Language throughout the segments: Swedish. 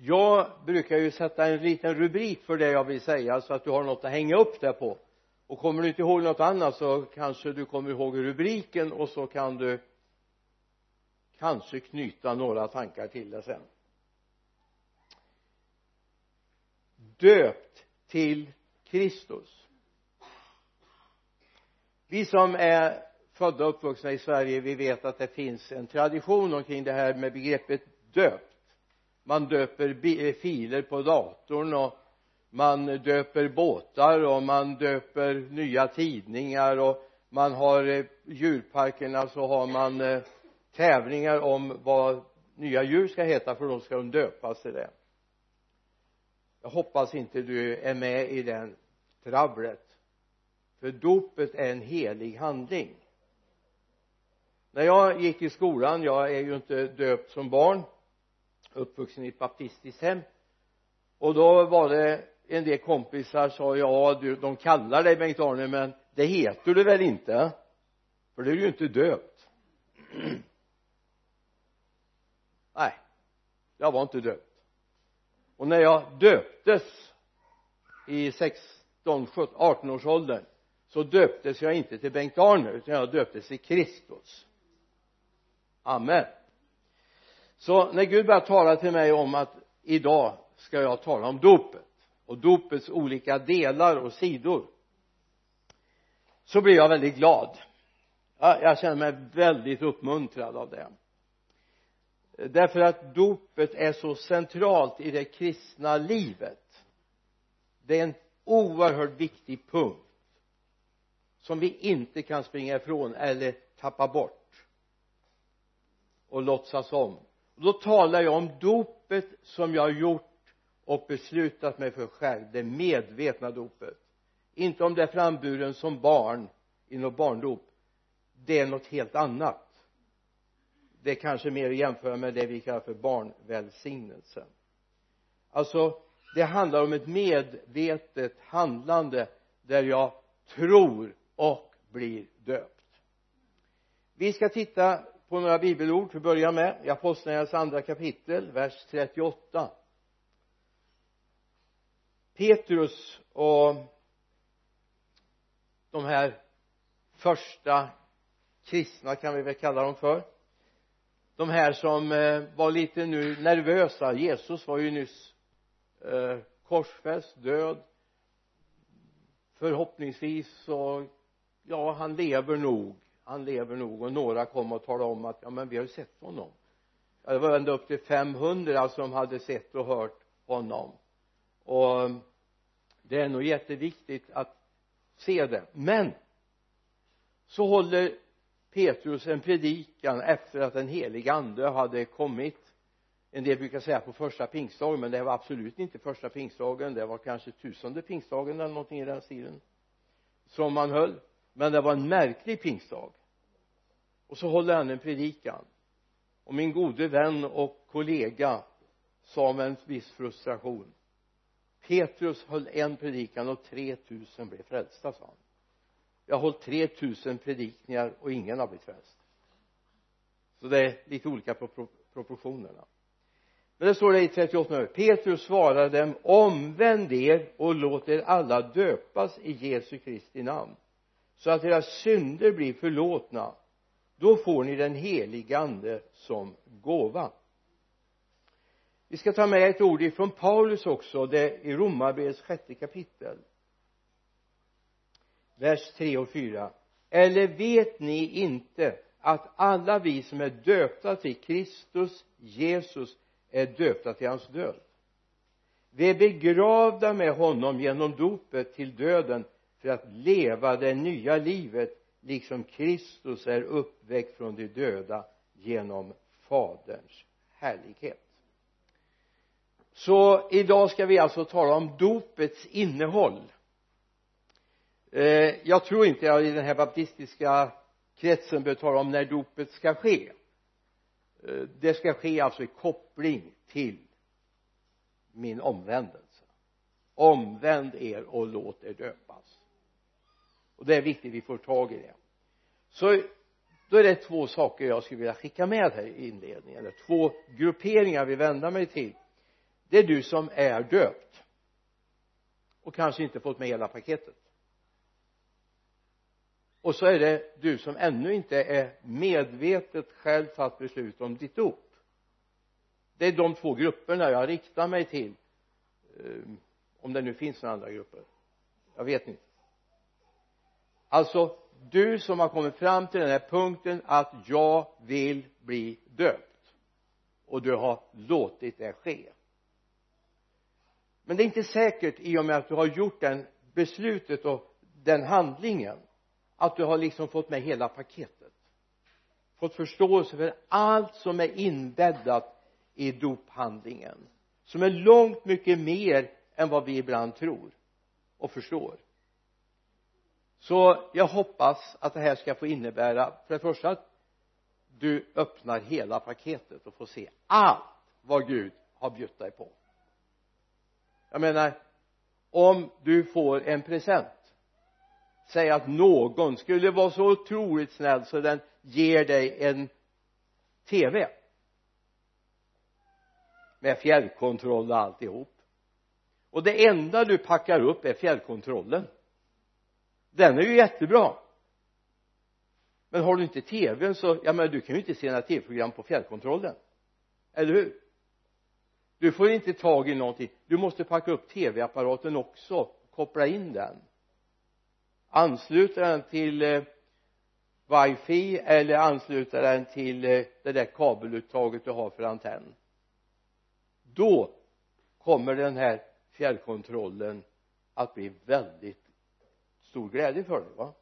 jag brukar ju sätta en liten rubrik för det jag vill säga så att du har något att hänga upp det på. Och kommer du inte ihåg något annat så kanske du kommer ihåg rubriken och så kan du kanske knyta några tankar till det sen. Döpt till Kristus. Vi som är födda och uppvuxna i Sverige vi vet att det finns en tradition omkring det här med begreppet döpt man döper eh, filer på datorn och man döper båtar och man döper nya tidningar och man har eh, djurparkerna så har man eh, tävlingar om vad nya djur ska heta för då ska de döpas till det. Jag hoppas inte du är med i den trabblet för dopet är en helig handling. När jag gick i skolan jag är ju inte döpt som barn uppvuxen i ett baptistiskt hem. Och då var det en del kompisar sa ja du, de kallar dig Bengt-Arne men det heter du väl inte? För du är ju inte döpt. Nej jag var inte döpt. Och när jag döptes i 16, 17, 18 års åldern så döptes jag inte till Bengt-Arne utan jag döptes till Kristus. Amen så när Gud började tala till mig om att idag ska jag tala om dopet och dopets olika delar och sidor så blev jag väldigt glad. Jag känner mig väldigt uppmuntrad av det. Därför att dopet är så centralt i det kristna livet. Det är en oerhört viktig punkt som vi inte kan springa ifrån eller tappa bort och låtsas om då talar jag om dopet som jag har gjort och beslutat mig för själv. Det medvetna dopet. Inte om det är framburen som barn i något barndop. Det är något helt annat. Det är kanske mer att jämföra med det vi kallar för barnvälsignelsen. Alltså det handlar om ett medvetet handlande där jag tror och blir döpt. Vi ska titta på några bibelord till att börja med. I apostlagärningarnas andra kapitel vers 38 Petrus och de här första kristna kan vi väl kalla dem för. De här som eh, var lite nu nervösa. Jesus var ju nyss eh, korsfäst, död. Förhoppningsvis så ja han lever nog han lever nog och några kom och talade om att ja men vi har ju sett honom. Ja, det var ända upp till 500 som alltså, hade sett och hört honom. Och mm, det är nog jätteviktigt att se det. Men så håller Petrus en predikan efter att den heliga ande hade kommit. En del brukar säga på första pingstdagen men det var absolut inte första pingstdagen. Det var kanske tusende pingstdagen eller någonting i den stilen som man höll men det var en märklig pingstdag. Och så håller han en predikan. Och min gode vän och kollega sa med en viss frustration Petrus höll en predikan och 3000 blev frälsta sa han. Jag har hållit 3000 predikningar och ingen har blivit frälst. Så det är lite olika på proportionerna. Men det står det i 38 Petrus svarade dem omvänd er och låt er alla döpas i Jesu Kristi namn så att deras synder blir förlåtna då får ni den helige ande som gåva. Vi ska ta med ett ord ifrån Paulus också det är i Romarbrevets sjätte kapitel. Vers 3 och 4 eller vet ni inte att alla vi som är döpta till Kristus Jesus är döpta till hans död? Vi är begravda med honom genom dopet till döden för att leva det nya livet liksom Kristus är uppväckt från de döda genom faderns härlighet. Så idag ska vi alltså tala om dopets innehåll. Eh, jag tror inte jag i den här baptistiska kretsen bör tala om när dopet ska ske. Eh, det ska ske alltså i koppling till min omvändelse. Omvänd er och låt er döpas och det är viktigt vi får tag i det. Så då är det två saker jag skulle vilja skicka med här i inledningen eller två grupperingar vi vänder mig till. Det är du som är döpt. Och kanske inte fått med hela paketet. Och så är det du som ännu inte är medvetet själv tagit beslut om ditt dop. Det är de två grupperna jag riktar mig till. Ehm, om det nu finns några andra grupper. Jag vet inte alltså du som har kommit fram till den här punkten att jag vill bli döpt. Och du har låtit det ske. Men det är inte säkert i och med att du har gjort den beslutet och den handlingen att du har liksom fått med hela paketet. Fått förståelse för allt som är inbäddat i dophandlingen. Som är långt mycket mer än vad vi ibland tror och förstår så jag hoppas att det här ska få innebära för det första att du öppnar hela paketet och får se allt vad Gud har bjudit dig på. Jag menar om du får en present säg att någon skulle vara så otroligt snäll så den ger dig en tv med fjärrkontroll och alltihop. Och det enda du packar upp är fjärrkontrollen den är ju jättebra. Men har du inte tvn så, ja men du kan ju inte se några tv-program på fjärrkontrollen. Eller hur? Du får inte tag i någonting. Du måste packa upp tv-apparaten också koppla in den. Ansluta den till eh, wifi eller ansluta den till eh, det där kabeluttaget du har för antenn? Då kommer den här fjärrkontrollen att bli väldigt stor glädje för dig va?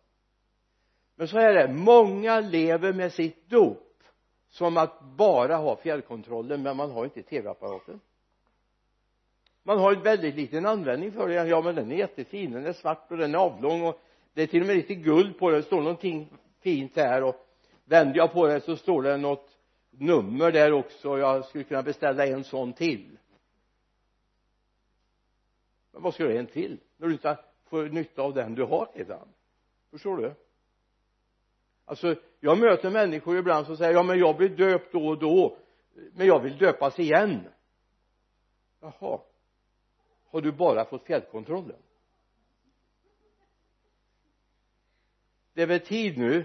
Men så är det många lever med sitt dop som att bara ha fjärrkontrollen men man har inte tv-apparaten. Man har väldigt liten användning för den ja men den är jättefin. Den är svart och den är avlång och det är till och med lite guld på den. Det står någonting fint här och vänder jag på det så står det något nummer där också. Jag skulle kunna beställa en sån till. Men vad ska du en till? När du inte får nytta av den du har redan. Förstår du? Alltså jag möter människor ibland som säger ja men jag blir döpt då och då men jag vill döpas igen. Jaha. Har du bara fått fjällkontrollen? Det är väl tid nu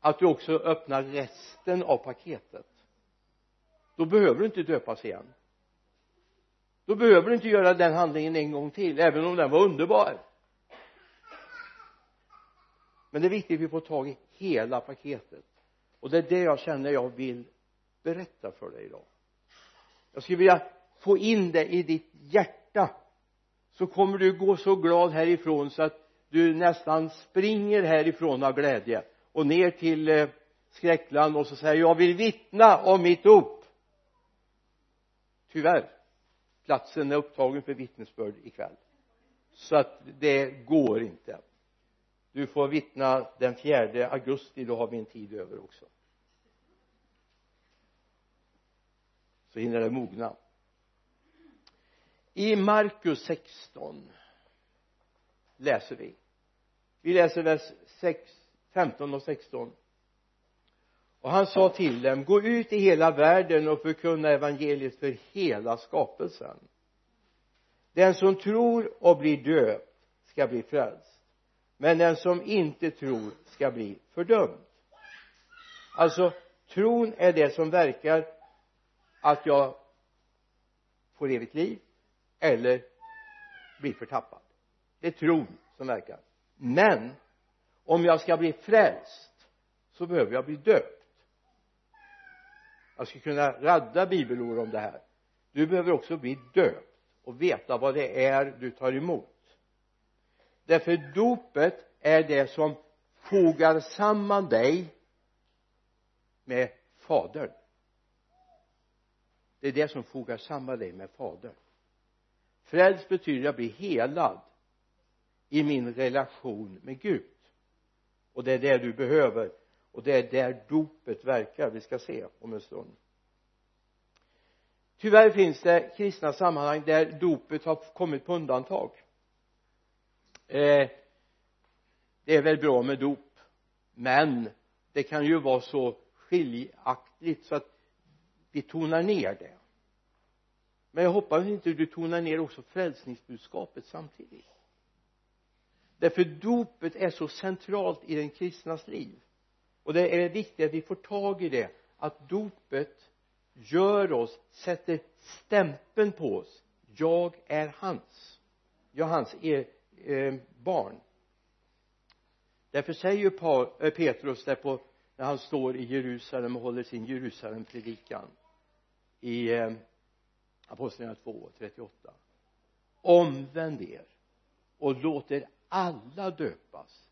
att du också öppnar resten av paketet. Då behöver du inte döpas igen då behöver du inte göra den handlingen en gång till även om den var underbar. Men det är viktigt att vi får tag i hela paketet. Och det är det jag känner jag vill berätta för dig idag. Jag skulle vilja få in det i ditt hjärta. Så kommer du gå så glad härifrån så att du nästan springer härifrån av glädje och ner till eh, skräckland och så säger jag vill vittna om mitt dop. Tyvärr platsen är upptagen för vittnesbörd ikväll. Så att det går inte. Du får vittna den fjärde augusti då har vi en tid över också. Så hinner det mogna. I Markus 16 läser vi. Vi läser vers 6, 15 och 16 och han sa till dem gå ut i hela världen och förkunna evangeliet för hela skapelsen. Den som tror och blir döpt ska bli frälst men den som inte tror ska bli fördömd. Alltså tron är det som verkar att jag får evigt liv eller blir förtappad. Det är tron som verkar. Men om jag ska bli frälst så behöver jag bli döpt jag skulle kunna radda bibelord om det här. Du behöver också bli döpt och veta vad det är du tar emot. Därför dopet är det som fogar samman dig med fadern. Det är det som fogar samman dig med fadern. Frälst betyder att bli helad i min relation med Gud. Och det är det du behöver och det är där dopet verkar. Vi ska se om en stund. Tyvärr finns det kristna sammanhang där dopet har kommit på undantag. Eh, det är väl bra med dop men det kan ju vara så skiljaktigt så att vi tonar ner det. Men jag hoppas inte du tonar ner också frälsningsbudskapet samtidigt. Därför dopet är så centralt i den kristnas liv och det är viktigt att vi får tag i det att dopet gör oss sätter stämpeln på oss. Jag är hans. Jag är hans er, eh, barn. Därför säger ju eh, Petrus där på när han står i Jerusalem och håller sin Jerusalempredikan i eh, Apostlagärningarna 2 och 38 omvänd er och låt er alla döpas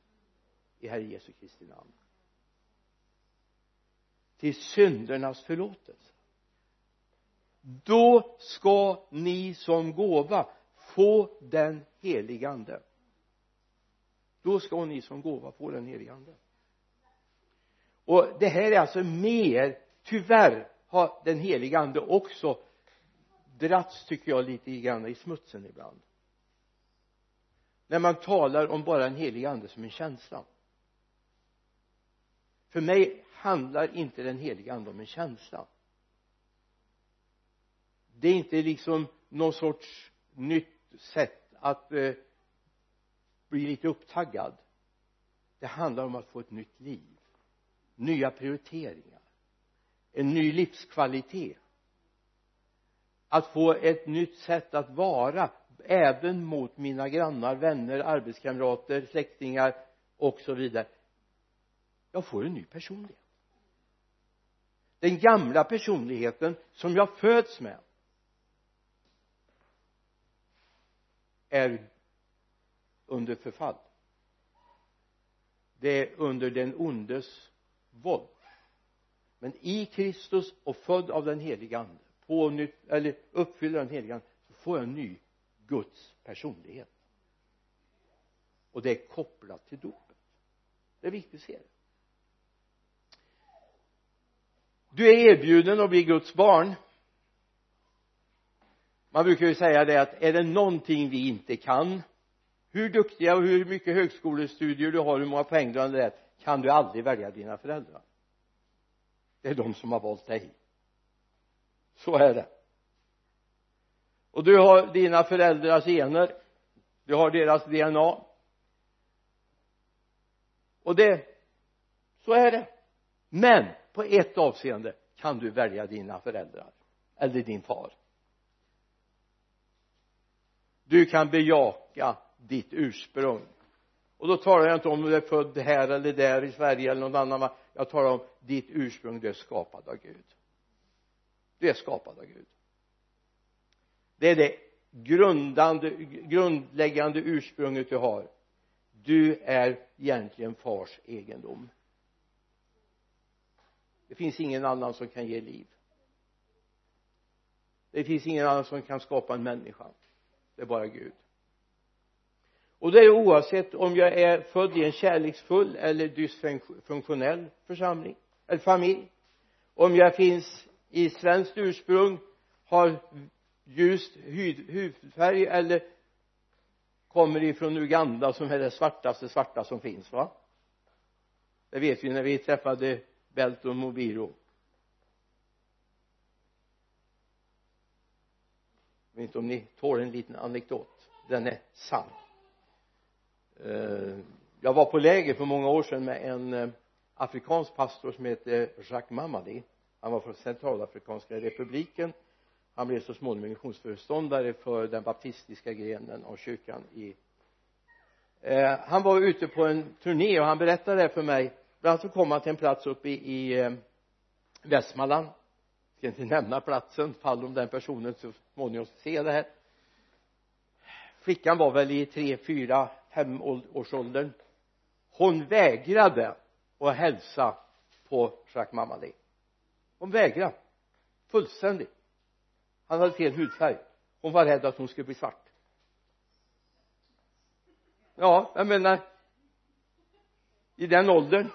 i Herre Jesu Kristi namn till syndernas förlåtelse. Då ska ni som gåva få den helige ande. Då ska ni som gåva få den helige ande. Och det här är alltså mer tyvärr har den helige ande också dratts tycker jag lite grann i smutsen ibland. När man talar om bara den helige ande som en känsla. För mig handlar inte den helige ande om en känsla. Det är inte liksom någon sorts nytt sätt att eh, bli lite upptaggad. Det handlar om att få ett nytt liv nya prioriteringar en ny livskvalitet. Att få ett nytt sätt att vara även mot mina grannar, vänner, arbetskamrater, släktingar och så vidare. Jag får en ny personlighet den gamla personligheten som jag föds med. Är under förfall. Det är under den ondes våld. Men i Kristus och född av den heliga ande på nytt eller uppfylld av den heliga ande så får jag en ny Guds personlighet. Och det är kopplat till dopet. Det är viktigt att se det. Du är erbjuden att bli Guds barn. Man brukar ju säga det att är det någonting vi inte kan? Hur duktiga och hur mycket högskolestudier du har hur många poäng du har lärt kan du aldrig välja dina föräldrar. Det är de som har valt dig. Så är det. Och du har dina föräldrars gener. Du har deras DNA och det så är det. Men på ett avseende kan du välja dina föräldrar eller din far. Du kan bejaka ditt ursprung. Och då talar jag inte om du är född här eller där i Sverige eller någon annan jag talar om ditt ursprung. Du är skapad av Gud. Du är skapad av Gud. Det är det grundande, grundläggande ursprunget du har. Du är egentligen fars egendom det finns ingen annan som kan ge liv. Det finns ingen annan som kan skapa en människa. Det är bara Gud. Och det är oavsett om jag är född i en kärleksfull eller dysfunktionell församling eller familj. Om jag finns i svenskt ursprung har ljus hudfärg eller kommer ifrån Uganda som är det svartaste svarta som finns va? Det vet vi när vi träffade Belton Mobiro. Jag vet inte om ni tål en liten anekdot. Den är sann. Eh, jag var på läger för många år sedan med en eh, afrikansk pastor som heter Jacques Mamadi. Han var från centralafrikanska republiken. Han blev så småningom missionsföreståndare för den baptistiska grenen av kyrkan i eh, han var ute på en turné och han berättade det för mig bland annat så kom han till en plats uppe i, i eh, Västmanland. Jag ska inte nämna platsen fall om den personen så småningom se det här. Flickan var väl i tre, fyra, fem årsåldern. Hon vägrade att hälsa på Jacques Mamadi hon vägrade. Fullständigt. Han hade fel hudfärg. Hon var rädd att hon skulle bli svart. Ja jag menar i den åldern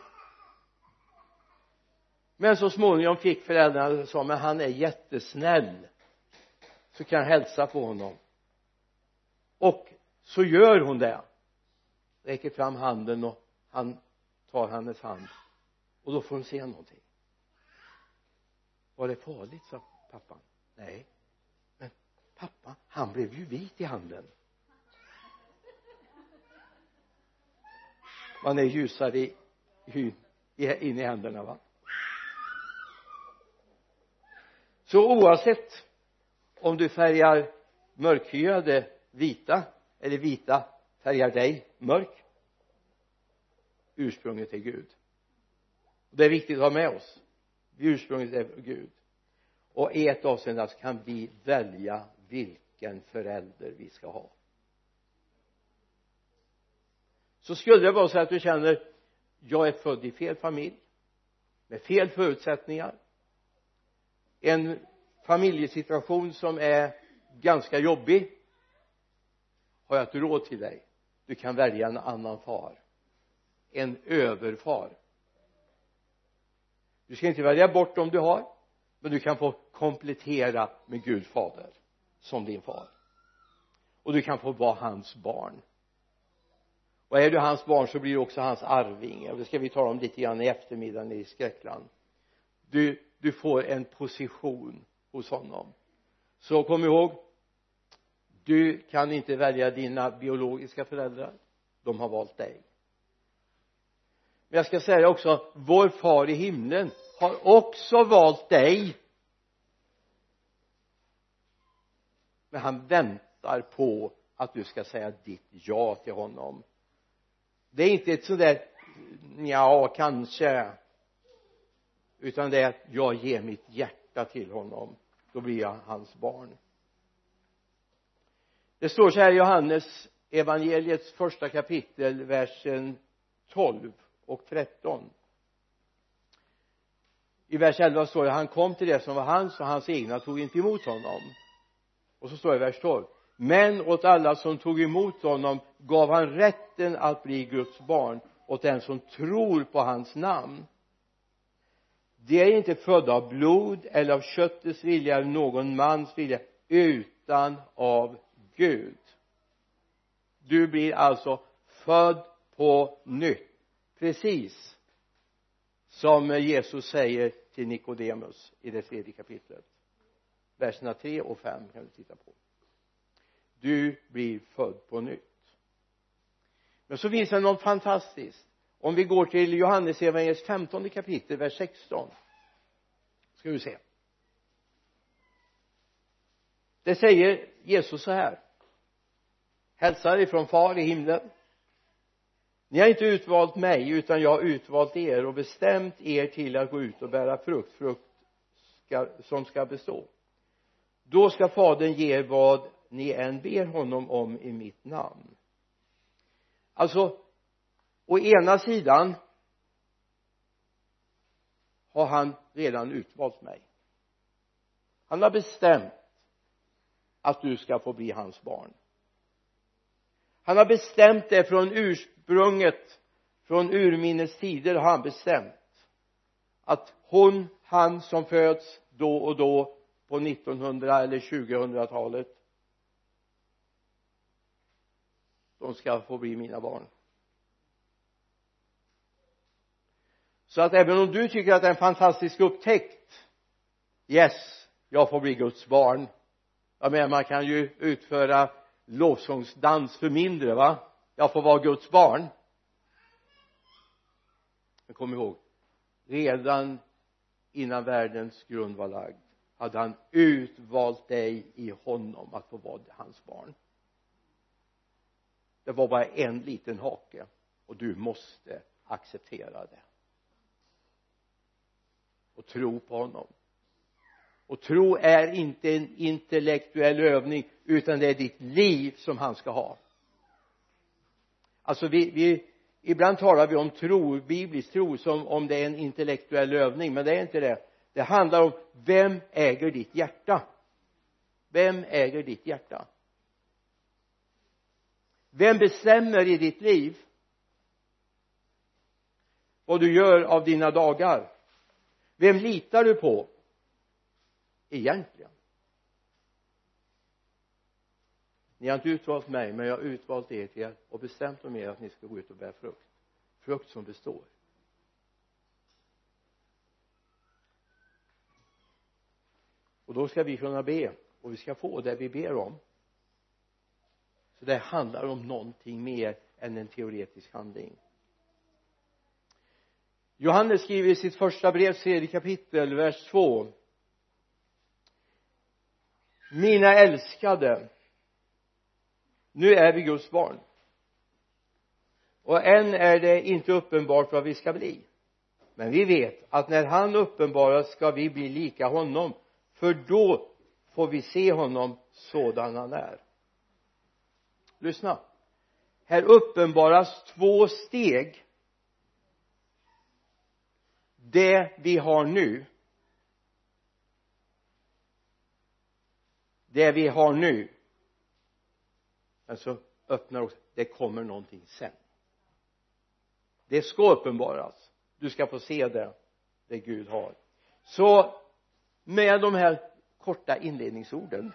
men så småningom fick föräldrarna och sa men han är jättesnäll. Så kan jag hälsa på honom. Och så gör hon det. Räcker fram handen och han tar hennes hand. Och då får hon se någonting. Var det farligt sa pappan. Nej. Men pappa, han blev ju vit i handen. Man är ljusare i, i, in i händerna va? Så oavsett om du färgar mörkhyade vita eller vita färgar dig mörk ursprunget är Gud. Det är viktigt att ha med oss. Ursprunget är Gud. Och i ett avseende alltså kan vi välja vilken förälder vi ska ha. Så skulle det vara så att du känner jag är född i fel familj med fel förutsättningar en familjesituation som är ganska jobbig har jag ett råd till dig. Du kan välja en annan far. En överfar. Du ska inte välja bort dem du har men du kan få komplettera med Gud fader som din far. Och du kan få vara hans barn. Och är du hans barn så blir du också hans arvinge. Och det ska vi tala om lite grann i eftermiddag i skräckland. Du, du får en position hos honom. Så kom ihåg du kan inte välja dina biologiska föräldrar. De har valt dig. Men jag ska säga också vår far i himlen har också valt dig. Men han väntar på att du ska säga ditt ja till honom. Det är inte ett sådär ja kanske utan det är att jag ger mitt hjärta till honom då blir jag hans barn. Det står så här i Johannes evangeliets första kapitel versen 12 och 13 i vers 11 står det han kom till det som var hans och hans egna tog inte emot honom. Och så står det i vers 12 men åt alla som tog emot honom gav han rätten att bli Guds barn åt den som tror på hans namn de är inte födda av blod eller av köttets vilja eller någon mans vilja utan av Gud. Du blir alltså född på nytt precis som Jesus säger till Nikodemus i det tredje kapitlet. Verserna 3 och 5 kan vi titta på. Du blir född på nytt. Men så finns det något fantastiskt om vi går till Johannes evangeliets femtonde kapitel vers 16 ska vi se. Det säger Jesus så här. Hälsar ifrån far i himlen. Ni har inte utvalt mig utan jag har utvalt er och bestämt er till att gå ut och bära frukt frukt ska, som ska bestå. Då ska fadern ge er vad ni än ber honom om i mitt namn. Alltså å ena sidan har han redan utvalt mig. Han har bestämt att du ska få bli hans barn. Han har bestämt det från ursprunget från urminnes tider har han bestämt att hon, han som föds då och då på 1900 eller 2000-talet de ska få bli mina barn. Så att även om du tycker att det är en fantastisk upptäckt yes jag får bli Guds barn. Jag menar man kan ju utföra lovsångsdans för mindre va? Jag får vara Guds barn. Men kom ihåg redan innan världens grund var lagd hade han utvalt dig i honom att få vara hans barn. Det var bara en liten hake och du måste acceptera det och tro på honom. Och tro är inte en intellektuell övning utan det är ditt liv som han ska ha. Alltså vi, vi ibland talar vi om tro, biblisk tro som om det är en intellektuell övning men det är inte det. Det handlar om vem äger ditt hjärta? Vem äger ditt hjärta? Vem bestämmer i ditt liv vad du gör av dina dagar? Vem litar du på? Egentligen. Ni har inte utvalt mig men jag har utvalt er till och bestämt om er att ni ska gå ut och bära frukt. Frukt som består. Och då ska vi kunna be och vi ska få det vi ber om. Så det handlar om någonting mer än en teoretisk handling. Johannes skriver i sitt första brev, tredje kapitel, vers 2 mina älskade nu är vi Guds barn. Och än är det inte uppenbart vad vi ska bli. Men vi vet att när han uppenbaras ska vi bli lika honom för då får vi se honom sådan han är. Lyssna. Här uppenbaras två steg det vi har nu det vi har nu men så öppnar också det kommer någonting sen. Det ska uppenbaras. Du ska få se det det Gud har. Så med de här korta inledningsorden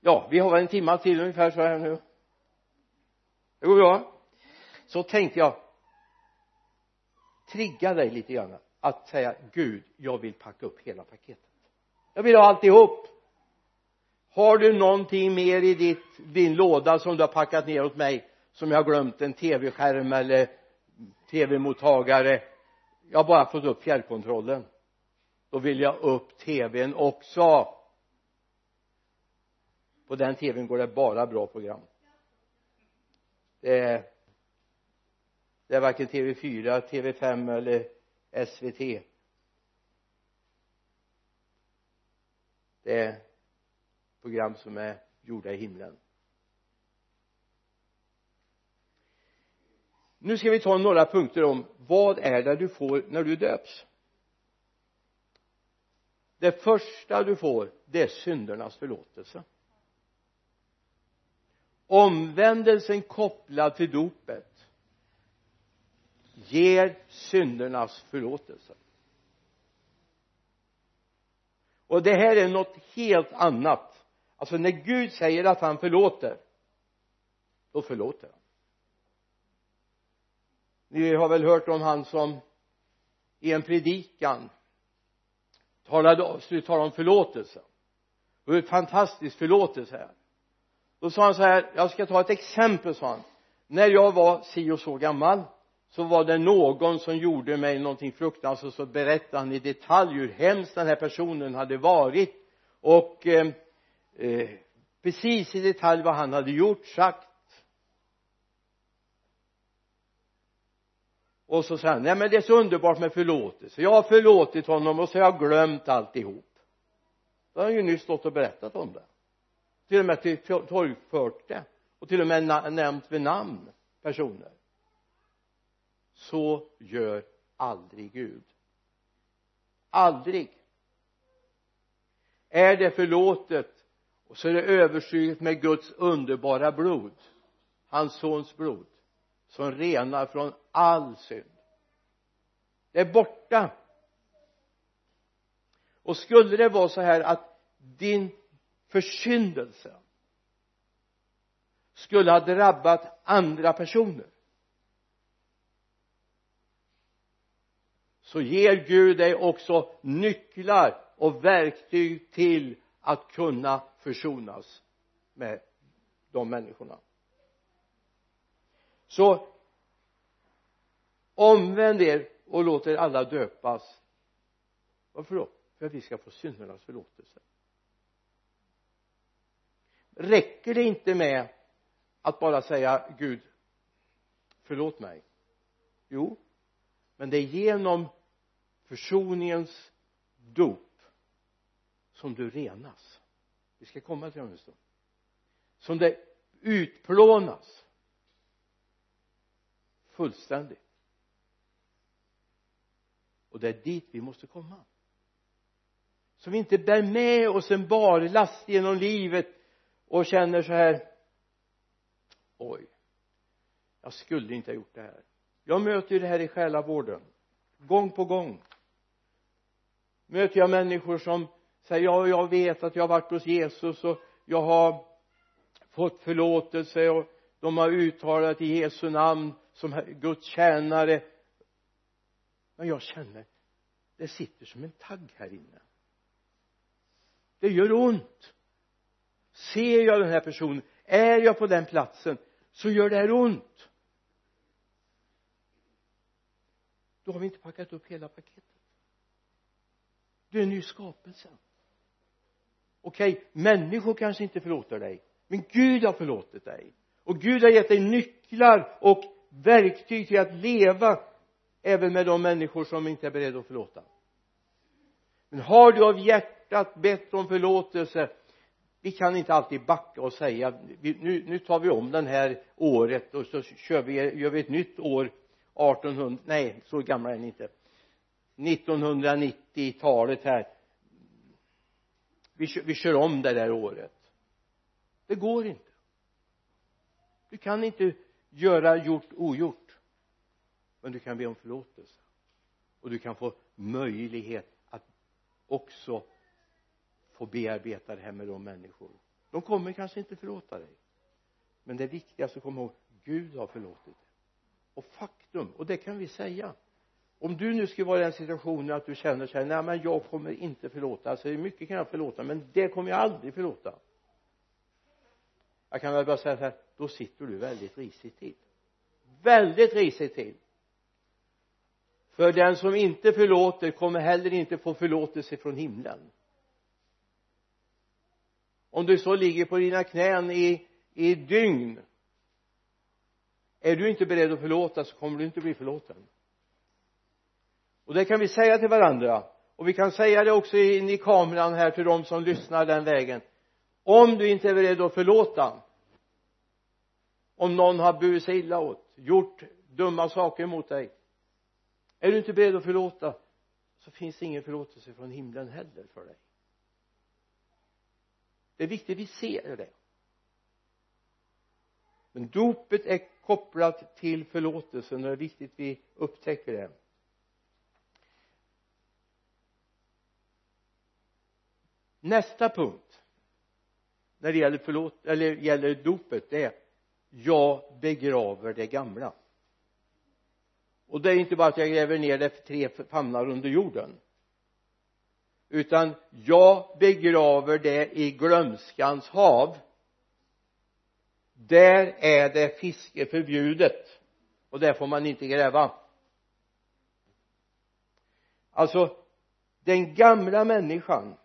ja vi har väl en timme till ungefär så här nu det går bra. Så tänkte jag trigga dig lite grann att säga Gud jag vill packa upp hela paketet. Jag vill ha alltihop. Har du någonting mer i ditt, din låda som du har packat ner åt mig som jag har glömt en tv-skärm eller tv-mottagare? Jag har bara fått upp fjärrkontrollen. Då vill jag upp tvn också. På den tvn går det bara bra program det är det är varken TV4, TV5 eller SVT det är program som är gjorda i himlen. Nu ska vi ta några punkter om vad är det du får när du döps. Det första du får det är syndernas förlåtelse omvändelsen kopplad till dopet ger syndernas förlåtelse. Och det här är något helt annat. Alltså när Gud säger att han förlåter då förlåter han. Ni har väl hört om han som i en predikan talade, skulle tala om förlåtelse. Och hur fantastisk förlåtelse är då sa han så här jag ska ta ett exempel sa han. När jag var si och så gammal så var det någon som gjorde mig någonting fruktansvärt så berättade han i detalj hur hemskt den här personen hade varit. Och eh, eh, precis i detalj vad han hade gjort, sagt. Och så sa han nej men det är så underbart med förlåtelse. Jag har förlåtit honom och så har jag glömt alltihop. Då har han ju nyss stått och berättat om det till och med torgfört det och till och med nämnt vid namn personer. Så gör aldrig Gud. Aldrig. Är det förlåtet och så är det överstryket med Guds underbara blod hans sons blod som renar från all synd. Det är borta. Och skulle det vara så här att din försyndelsen skulle ha drabbat andra personer. Så ger Gud dig också nycklar och verktyg till att kunna försonas med de människorna. Så omvänd er och låt er alla döpas. Varför då? För att vi ska få syndernas förlåtelse räcker det inte med att bara säga Gud förlåt mig jo men det är genom försoningens dop som du renas. Vi ska komma till det om en stund. Som det utplånas fullständigt. Och det är dit vi måste komma. Så vi inte bär med oss en barlast genom livet och känner så här oj jag skulle inte ha gjort det här. Jag möter ju det här i själavården gång på gång. Möter jag människor som säger ja jag vet att jag har varit hos Jesus och jag har fått förlåtelse och de har uttalat i Jesu namn som Guds tjänare. Men jag känner det sitter som en tagg här inne. Det gör ont ser jag den här personen? Är jag på den platsen? Så gör det här ont. Då har vi inte packat upp hela paketet. Du är en ny skapelse. Okej okay, människor kanske inte förlåter dig men Gud har förlåtit dig. Och Gud har gett dig nycklar och verktyg till att leva även med de människor som inte är beredda att förlåta. Men har du av hjärtat bett om förlåtelse vi kan inte alltid backa och säga nu, nu tar vi om den här året och så kör vi, gör vi ett nytt år 1800, nej så gamla är ni inte. 1990-talet här. Vi kör, vi kör om det där året. Det går inte. Du kan inte göra gjort ogjort. Men du kan be om förlåtelse. Och du kan få möjlighet att också få bearbeta det här med de människor. De kommer kanske inte förlåta dig. Men det viktigaste att komma ihåg Gud har förlåtit dig. Och faktum och det kan vi säga. Om du nu skulle vara i den situationen att du känner så här nej men jag kommer inte förlåta. Alltså mycket kan jag förlåta? Men det kommer jag aldrig förlåta. Jag kan väl bara säga så här då sitter du väldigt risigt till. Väldigt risigt till. För den som inte förlåter kommer heller inte få förlåtelse från himlen om du så ligger på dina knän i, i dygn är du inte beredd att förlåta så kommer du inte bli förlåten. Och det kan vi säga till varandra. Och vi kan säga det också in i kameran här till de som lyssnar den vägen. Om du inte är beredd att förlåta om någon har burit sig illa åt gjort dumma saker mot dig är du inte beredd att förlåta så finns det ingen förlåtelse från himlen heller för dig det är viktigt att vi ser det. Men dopet är kopplat till förlåtelsen och det är viktigt att vi upptäcker det. Nästa punkt när det gäller förlåt eller gäller dopet det är jag begraver det gamla. Och det är inte bara att jag gräver ner det tre famnar under jorden utan jag begraver det i glömskans hav. Där är det fiske förbjudet. Och där får man inte gräva. Alltså den gamla människan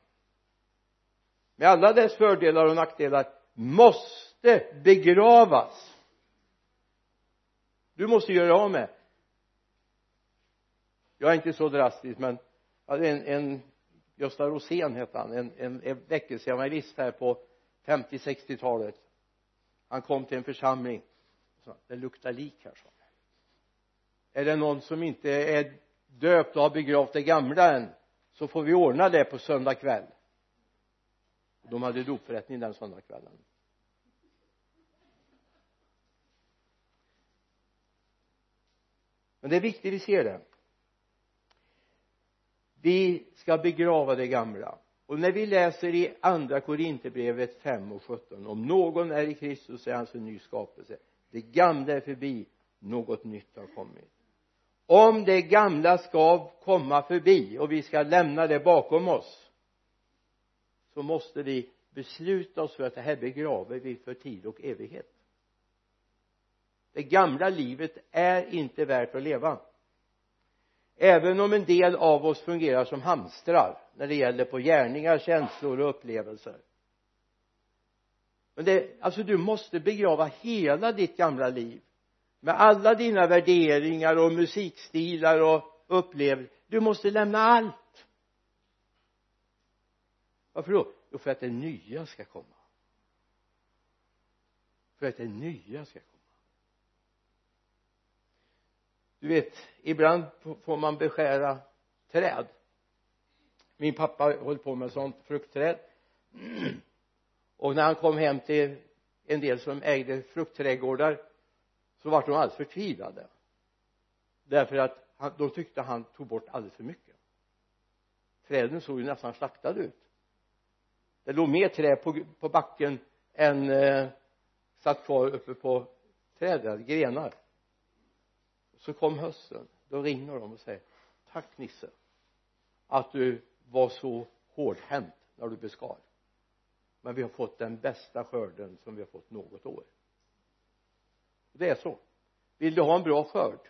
med alla dess fördelar och nackdelar måste begravas. Du måste göra av med. Jag är inte så drastisk men en, en Gösta Rosén hette han en, en, en väckelseevangelist här på 50-60-talet han kom till en församling. Sa det luktar lik här så är det någon som inte är döpt och har begravt det gamla än så får vi ordna det på söndag kväll. De hade dopförrättning den söndagskvällen. Men det är viktigt vi ser det vi ska begrava det gamla. Och när vi läser i andra korinterbrevet 5 och 17 om någon är i Kristus är han en ny skapelse. Det gamla är förbi något nytt har kommit. Om det gamla ska komma förbi och vi ska lämna det bakom oss så måste vi besluta oss för att det här begraver vi för tid och evighet. Det gamla livet är inte värt att leva även om en del av oss fungerar som hamstrar när det gäller på gärningar, känslor och upplevelser. Men det, alltså du måste begrava hela ditt gamla liv med alla dina värderingar och musikstilar och upplevelser du måste lämna allt. Varför då? jo för att det nya ska komma. För att det nya ska komma du vet ibland får man beskära träd. Min pappa höll på med sånt fruktträd. Och när han kom hem till en del som ägde fruktträdgårdar så var de alldeles förtvivlade. Därför att han, de tyckte han tog bort alldeles för mycket. Träden såg ju nästan slaktade ut. Det låg mer trä på, på backen än eh, satt kvar uppe på träden, grenar så kom hösten då ringer de och säger tack Nisse att du var så hårdhänt när du beskar. Men vi har fått den bästa skörden som vi har fått något år. Det är så. Vill du ha en bra skörd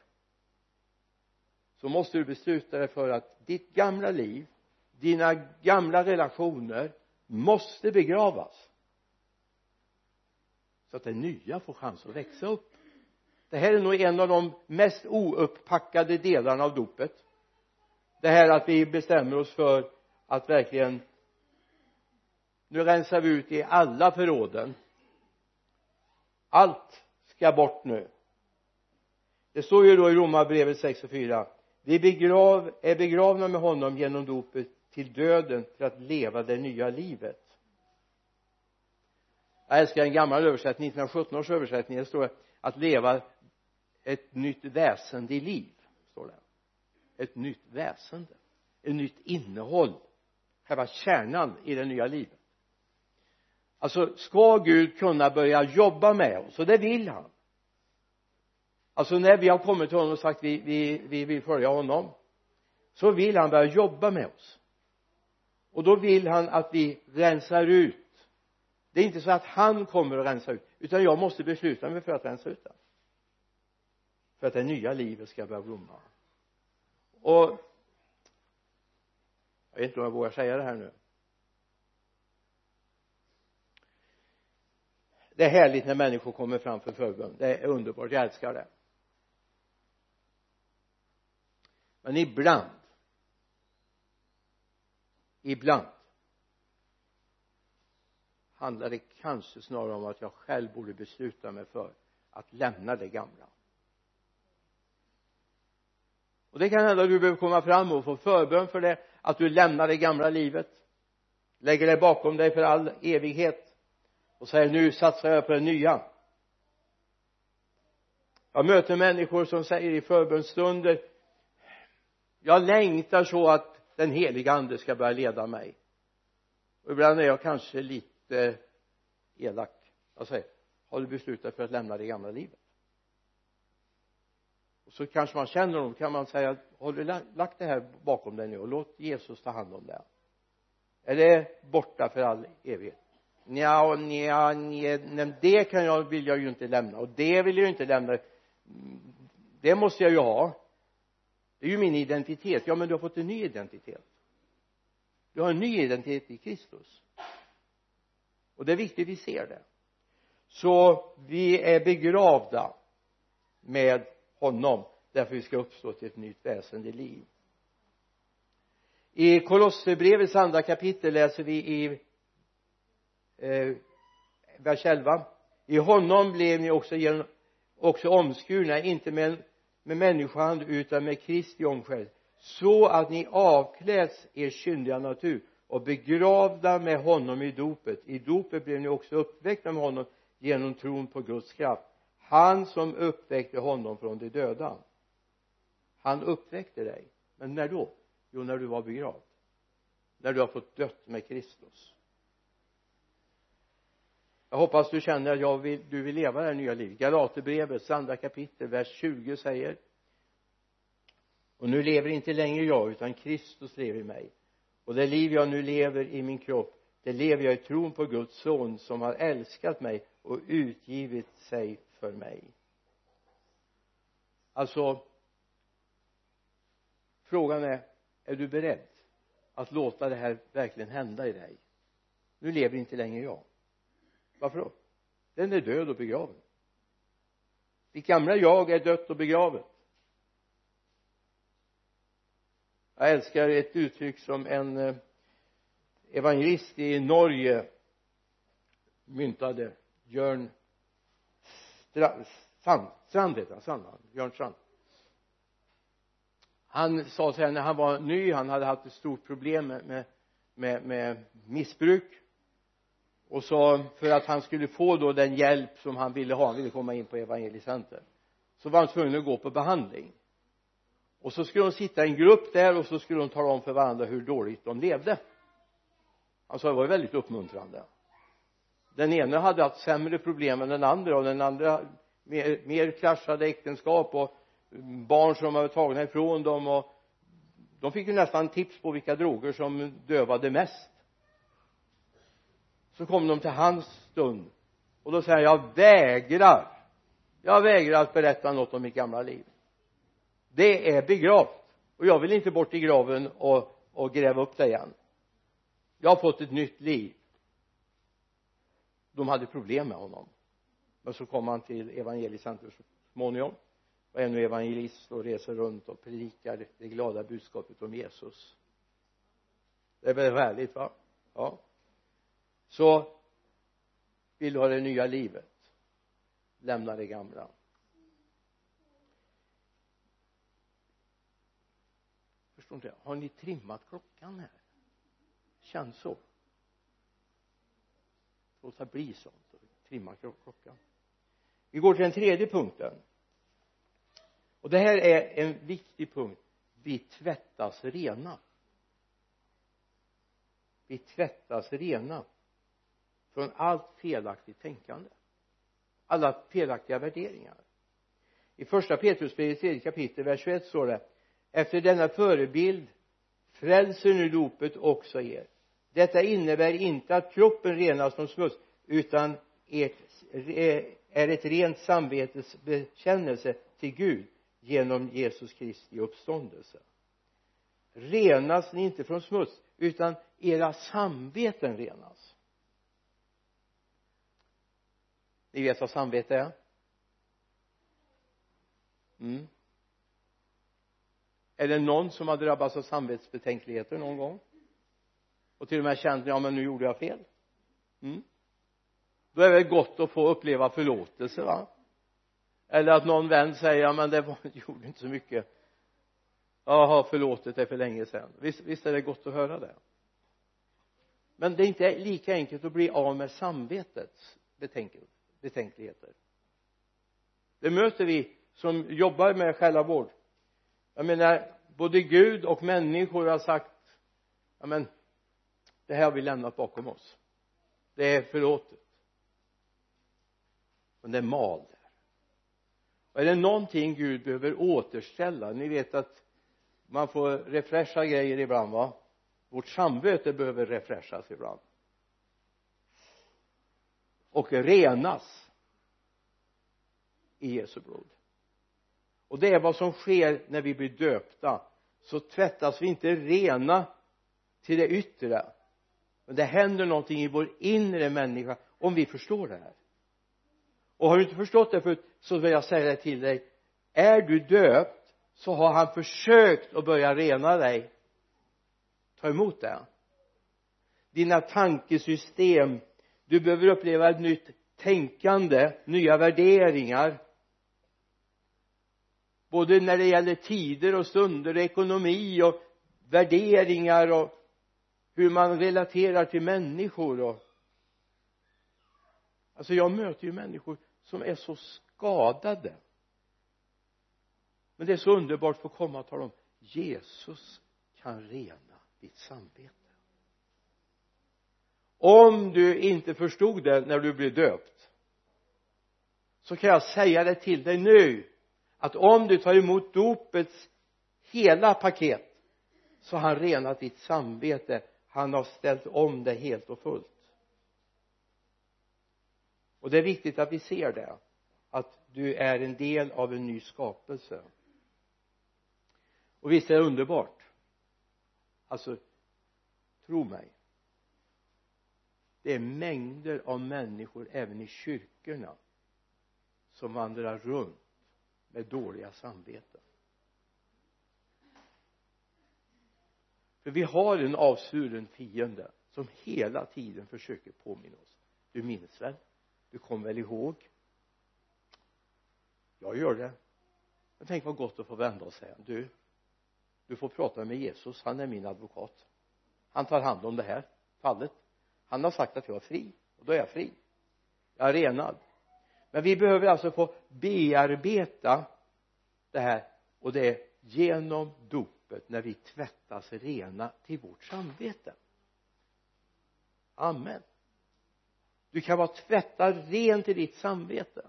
så måste du besluta dig för att ditt gamla liv dina gamla relationer måste begravas. Så att det nya får chans att växa upp det här är nog en av de mest ouppackade delarna av dopet. Det här att vi bestämmer oss för att verkligen nu rensar vi ut i alla förråden. Allt ska bort nu. Det står ju då i romarbrevet 6 och 4 vi begrav, är begravna med honom genom dopet till döden för att leva det nya livet. Jag älskar en gammal översättning 1917 års översättning. Det står att leva ett nytt väsende i liv står det. Ett nytt väsende. Ett nytt innehåll. Själva kärnan i det nya livet. Alltså ska Gud kunna börja jobba med oss? Och det vill han. Alltså när vi har kommit till honom och sagt vi, vi, vi vill följa honom så vill han börja jobba med oss. Och då vill han att vi rensar ut. Det är inte så att han kommer att rensa ut utan jag måste besluta mig för att rensa ut den för att det nya livet ska börja blomma. Och jag vet inte om jag vågar säga det här nu. Det är härligt när människor kommer fram för förbön. Det är underbart, jag älskar det. Men ibland ibland handlar det kanske snarare om att jag själv borde besluta mig för att lämna det gamla och det kan hända att du behöver komma fram och få förbön för det att du lämnar det gamla livet. Lägger det bakom dig för all evighet. Och säger nu satsar jag på det nya. Jag möter människor som säger i förbönstunder jag längtar så att den heliga ande ska börja leda mig. Och ibland är jag kanske lite elak. Jag säger har du beslutat för att lämna det gamla livet? Och så kanske man känner dem kan man säga har du lagt det här bakom dig nu och låt Jesus ta hand om det är det borta för all evighet? Nja, nja, nja det kan jag, vill jag ju inte lämna. Och det vill jag ju inte lämna. Det måste jag ju ha. Det är ju min identitet. Ja men du har fått en ny identitet. Du har en ny identitet i Kristus. Och det är viktigt att vi ser det. Så vi är begravda med honom därför vi ska uppstå till ett nytt väsende liv. I Kolosserbrevets andra kapitel läser vi i eh, vers 11 i honom blev ni också genom också omskurna inte med, med människohand utan med Kristi omskärelse så att ni avkläds er syndiga natur och begravda med honom i dopet. I dopet blev ni också uppväckta med honom genom tron på Guds kraft han som uppväckte honom från de döda. Han uppväckte dig. Men när då? Jo när du var begravd. När du har fått dött med Kristus. Jag hoppas du känner att jag vill, du vill leva det här nya livet. Galaterbrevets andra kapitel vers 20 säger och nu lever inte längre jag utan Kristus lever i mig. Och det liv jag nu lever i min kropp det lever jag i tron på Guds son som har älskat mig och utgivit sig för mig. Alltså frågan är är du beredd att låta det här verkligen hända i dig? Nu lever inte längre jag. Varför då? Den är död och begraven. Ditt gamla jag är dött och begravet. Jag älskar ett uttryck som en eh, evangelist i Norge myntade Jörn Strand, Strand heter han, Strand, Björn Strand. Han sa så här när han var ny han hade haft ett stort problem med, med, med missbruk. Och så för att han skulle få då den hjälp som han ville ha han ville komma in på evangelicenter så var han tvungen att gå på behandling. Och så skulle de sitta i en grupp där och så skulle de tala om för varandra hur dåligt de levde. Han alltså det var ju väldigt uppmuntrande den ena hade haft sämre problem än den andra och den andra mer, mer kraschade äktenskap och barn som var tagna ifrån dem och de fick ju nästan tips på vilka droger som dövade mest. Så kom de till hans stund och då säger han jag vägrar. Jag vägrar att berätta något om mitt gamla liv. Det är begravt och jag vill inte bort i graven och, och gräva upp det igen. Jag har fått ett nytt liv de hade problem med honom. Men så kom han till evangeliecentrum så småningom. Och är nu evangelist och reser runt och predikar det glada budskapet om Jesus. Det är väl härligt va? Ja. Så vill du ha det nya livet lämna det gamla. Förstår inte har ni trimmat klockan här? Känns så? Låta bli sånt och trimma klockan. Vi går till den tredje punkten. Och det här är en viktig punkt. Vi tvättas rena. Vi tvättas rena från allt felaktigt tänkande. Alla felaktiga värderingar. I första Petrusbrevet tredje kapitel vers 21 står det efter denna förebild frälser nu dopet också er detta innebär inte att kroppen renas från smuts utan ert, eh, är ett rent samvetes bekännelse till Gud genom Jesus Kristi uppståndelse. Renas ni inte från smuts utan era samveten renas. Ni vet vad samvete är? Mm. är det någon som har drabbats av samvetsbetänkligheter någon gång? Och till och med känt ja men nu gjorde jag fel. Mm. då är det gott att få uppleva förlåtelse va? Eller att någon vän säger ja men det var, gjorde inte så mycket. Jag har förlåtit dig för länge sedan. Visst, visst är det gott att höra det. Men det är inte lika enkelt att bli av med samvetets betänkligheter. Det möter vi som jobbar med själavård jag menar både Gud och människor har sagt ja men det här har vi lämnat bakom oss. Det är förlåtet. Men det är mal där. Och är det någonting Gud behöver återställa ni vet att man får refresha grejer ibland va? Vårt samvete behöver refreshas ibland. Och renas i Jesu blod. Och det är vad som sker när vi blir döpta. Så tvättas vi inte rena till det yttre men det händer någonting i vår inre människa om vi förstår det här. Och har du inte förstått det förut så vill jag säga det till dig. Är du döpt så har han försökt att börja rena dig. Ta emot det. Dina tankesystem du behöver uppleva ett nytt tänkande nya värderingar. Både när det gäller tider och stunder och ekonomi och värderingar och hur man relaterar till människor och alltså jag möter ju människor som är så skadade. Men det är så underbart att få komma och tala om Jesus kan rena ditt samvete. Om du inte förstod det när du blev döpt så kan jag säga det till dig nu att om du tar emot dopets hela paket så har han renat ditt samvete han har ställt om det helt och fullt. Och det är viktigt att vi ser det att du är en del av en ny skapelse. Och visst är det underbart. Alltså tro mig. Det är mängder av människor även i kyrkorna som vandrar runt med dåliga samveten. För vi har en avsvuren fiende som hela tiden försöker påminna oss. Du minns väl? Du kommer väl ihåg? Jag gör det. Men tänk vad gott att få vända och säga du du får prata med Jesus. Han är min advokat. Han tar hand om det här fallet. Han har sagt att jag är fri och då är jag fri. Jag är renad. Men vi behöver alltså få bearbeta det här och det är genom dopet när vi tvättas rena till vårt samvete. Amen. Du kan vara tvättad ren till ditt samvete.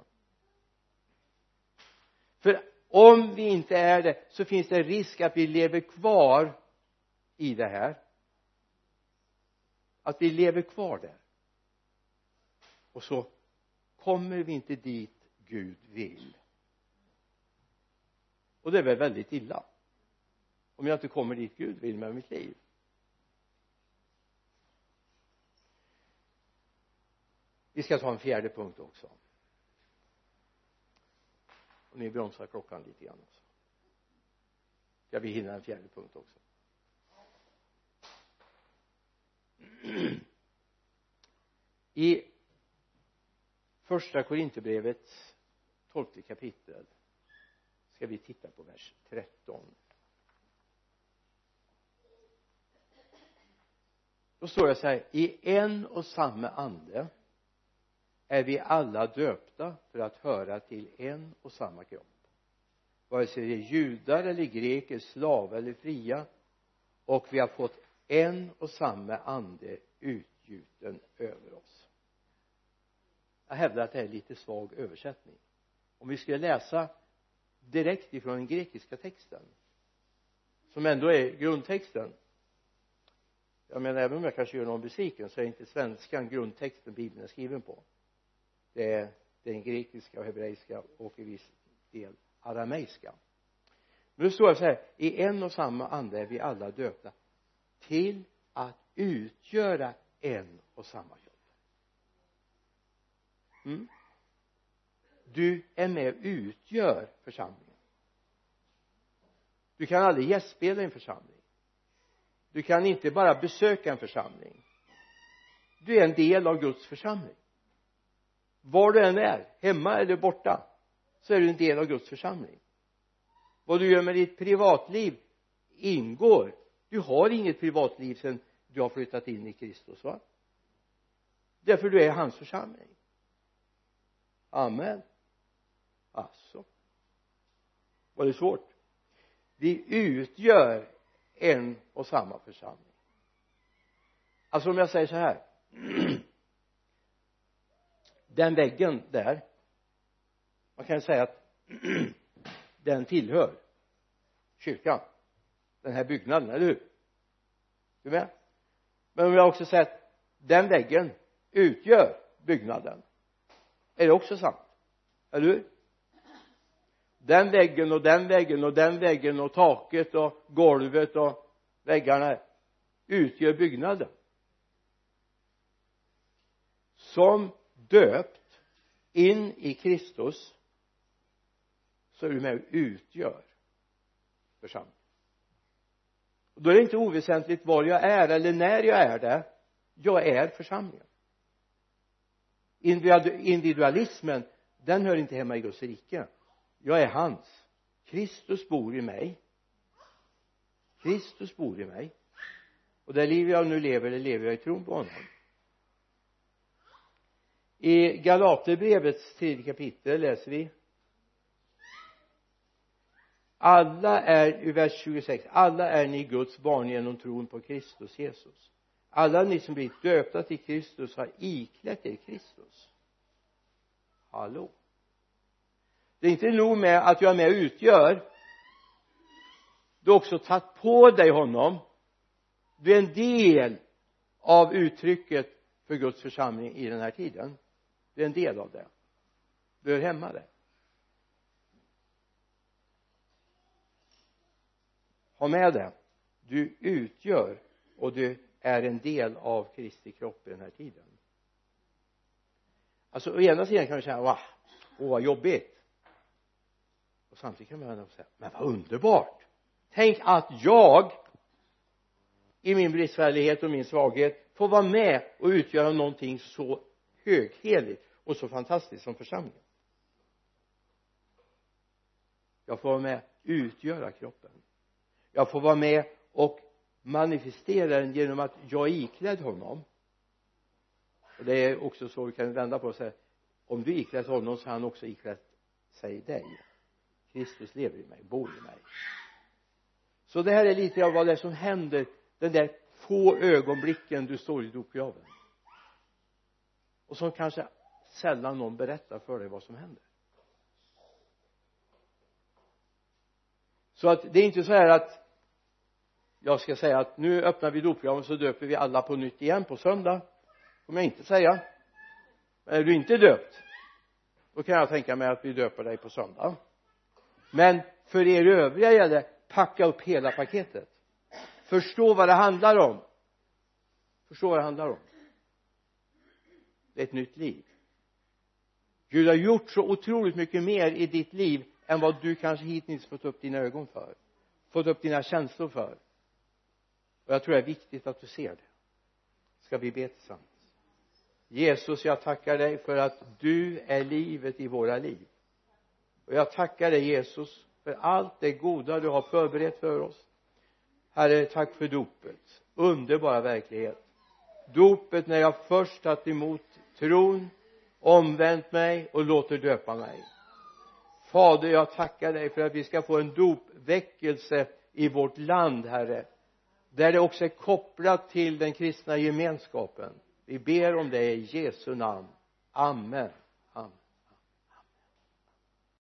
För om vi inte är det så finns det risk att vi lever kvar i det här. Att vi lever kvar där. Och så kommer vi inte dit Gud vill. Och det är väl väldigt illa om jag inte kommer dit Gud vill med mitt liv. Vi ska ta en fjärde punkt också. Och ni bromsar klockan lite grann också. Ska vi hinna en fjärde punkt också? I första Korinthierbrevets tolfte kapitel ska vi titta på vers 13 då står det så här i en och samma ande är vi alla döpta för att höra till en och samma kropp. Vare sig det är judar eller greker, slavar eller fria och vi har fått en och samma ande utgjuten över oss. Jag hävdar att det här är lite svag översättning. Om vi skulle läsa direkt ifrån den grekiska texten som ändå är grundtexten jag menar även om jag kanske gör någon besviken så är inte svenskan grundtexten bibeln är skriven på. Det är den grekiska och hebreiska och i viss del arameiska. Nu står det så här i en och samma ande är vi alla döpta till att utgöra en och samma kropp. Mm. du är med och utgör församlingen. Du kan aldrig gästspela i en församling du kan inte bara besöka en församling. Du är en del av Guds församling. Var du än är, hemma eller borta så är du en del av Guds församling. Vad du gör med ditt privatliv ingår. Du har inget privatliv sedan du har flyttat in i Kristus va? Därför du är hans församling. Amen. Alltså. Var det svårt? Vi utgör en och samma församling. Alltså om jag säger så här. Den väggen där man kan säga att den tillhör kyrkan. Den här byggnaden, eller hur? Du med? Men om jag också säger att den väggen utgör byggnaden är det också sant? Eller hur? Den väggen och den väggen och den väggen och taket och golvet och väggarna utgör byggnaden. Som döpt in i Kristus så är du med och utgör församlingen. Då är det inte oväsentligt var jag är eller när jag är det jag är församlingen. Individualismen den hör inte hemma i Guds rike jag är hans. Kristus bor i mig. Kristus bor i mig. Och det liv jag nu lever det lever jag i tron på honom. I Galaterbrevets tredje kapitel läser vi alla är i vers 26 alla är ni Guds barn genom tron på Kristus Jesus. Alla ni som blivit döpta till Kristus har iklätt er Kristus. Hallå det är inte nog med att jag är med och utgör. Du har också tagit på dig honom. Du är en del av uttrycket för Guds församling i den här tiden. Du är en del av det. Du hör hemma där. Ha med det. Du utgör och du är en del av Kristi kropp i den här tiden. Alltså å ena sidan kan du säga va åh vad jobbigt samtidigt kan man säga men vad underbart! Tänk att jag i min bristfällighet och min svaghet får vara med och utgöra någonting så högheligt och så fantastiskt som församlingen. Jag får vara med utgöra kroppen. Jag får vara med och manifestera den genom att jag är iklädd honom. Och det är också så vi kan vända på och säga om du är iklädd honom så är han också iklädd, sig dig. Kristus lever i mig, bor i mig. Så det här är lite av vad det är som händer. Den där få ögonblicken du står i dopgraven. Och som kanske sällan någon berättar för dig vad som händer. Så att det är inte så här att jag ska säga att nu öppnar vi dopgraven så döper vi alla på nytt igen på söndag. Kommer jag inte säga. Men är du inte döpt då kan jag tänka mig att vi döper dig på söndag men för er övriga gäller packa upp hela paketet. Förstå vad det handlar om. Förstå vad det handlar om. Det är ett nytt liv. Gud har gjort så otroligt mycket mer i ditt liv än vad du kanske hittills fått upp dina ögon för fått upp dina känslor för. Och jag tror det är viktigt att du ser det. Ska vi be tillsammans? Jesus jag tackar dig för att du är livet i våra liv och jag tackar dig Jesus för allt det goda du har förberett för oss. Herre tack för dopet. Underbara verklighet. Dopet när jag först tagit emot tron omvänt mig och låter döpa mig. Fader jag tackar dig för att vi ska få en dopväckelse i vårt land herre där det också är kopplat till den kristna gemenskapen. Vi ber om det i Jesu namn. Amen.